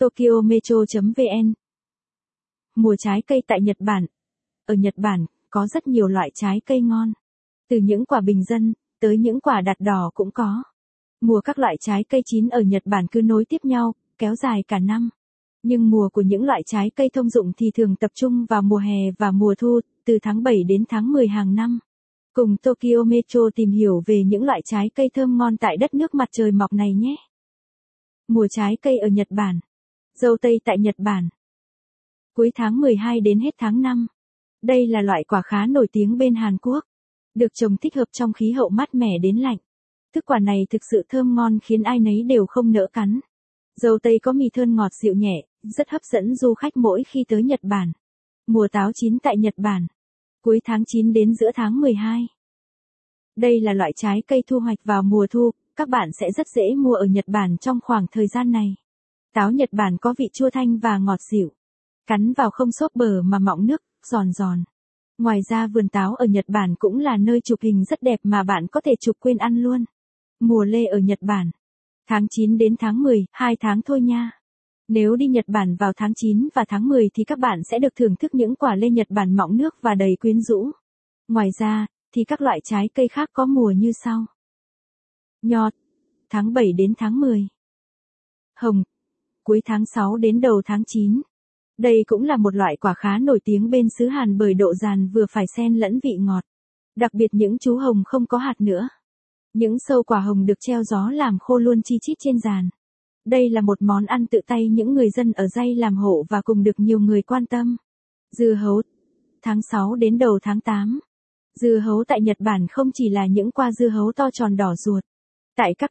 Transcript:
Tokyo Metro.vn Mùa trái cây tại Nhật Bản Ở Nhật Bản, có rất nhiều loại trái cây ngon. Từ những quả bình dân, tới những quả đặt đỏ cũng có. Mùa các loại trái cây chín ở Nhật Bản cứ nối tiếp nhau, kéo dài cả năm. Nhưng mùa của những loại trái cây thông dụng thì thường tập trung vào mùa hè và mùa thu, từ tháng 7 đến tháng 10 hàng năm. Cùng Tokyo Metro tìm hiểu về những loại trái cây thơm ngon tại đất nước mặt trời mọc này nhé. Mùa trái cây ở Nhật Bản. Dâu tây tại Nhật Bản. Cuối tháng 12 đến hết tháng 5. Đây là loại quả khá nổi tiếng bên Hàn Quốc. Được trồng thích hợp trong khí hậu mát mẻ đến lạnh. Thức quả này thực sự thơm ngon khiến ai nấy đều không nỡ cắn. Dâu tây có mì thơm ngọt dịu nhẹ, rất hấp dẫn du khách mỗi khi tới Nhật Bản. Mùa táo chín tại Nhật Bản. Cuối tháng 9 đến giữa tháng 12. Đây là loại trái cây thu hoạch vào mùa thu, các bạn sẽ rất dễ mua ở Nhật Bản trong khoảng thời gian này. Táo Nhật Bản có vị chua thanh và ngọt dịu. Cắn vào không xốp bờ mà mọng nước, giòn giòn. Ngoài ra vườn táo ở Nhật Bản cũng là nơi chụp hình rất đẹp mà bạn có thể chụp quên ăn luôn. Mùa lê ở Nhật Bản. Tháng 9 đến tháng 10, 2 tháng thôi nha. Nếu đi Nhật Bản vào tháng 9 và tháng 10 thì các bạn sẽ được thưởng thức những quả lê Nhật Bản mọng nước và đầy quyến rũ. Ngoài ra, thì các loại trái cây khác có mùa như sau. Nho, tháng 7 đến tháng 10. Hồng, cuối tháng 6 đến đầu tháng 9. Đây cũng là một loại quả khá nổi tiếng bên xứ Hàn bởi độ giàn vừa phải xen lẫn vị ngọt. Đặc biệt những chú hồng không có hạt nữa. Những sâu quả hồng được treo gió làm khô luôn chi chít trên giàn. Đây là một món ăn tự tay những người dân ở dây làm hộ và cùng được nhiều người quan tâm. Dưa hấu. Tháng 6 đến đầu tháng 8. Dưa hấu tại Nhật Bản không chỉ là những quả dưa hấu to tròn đỏ ruột. Tại các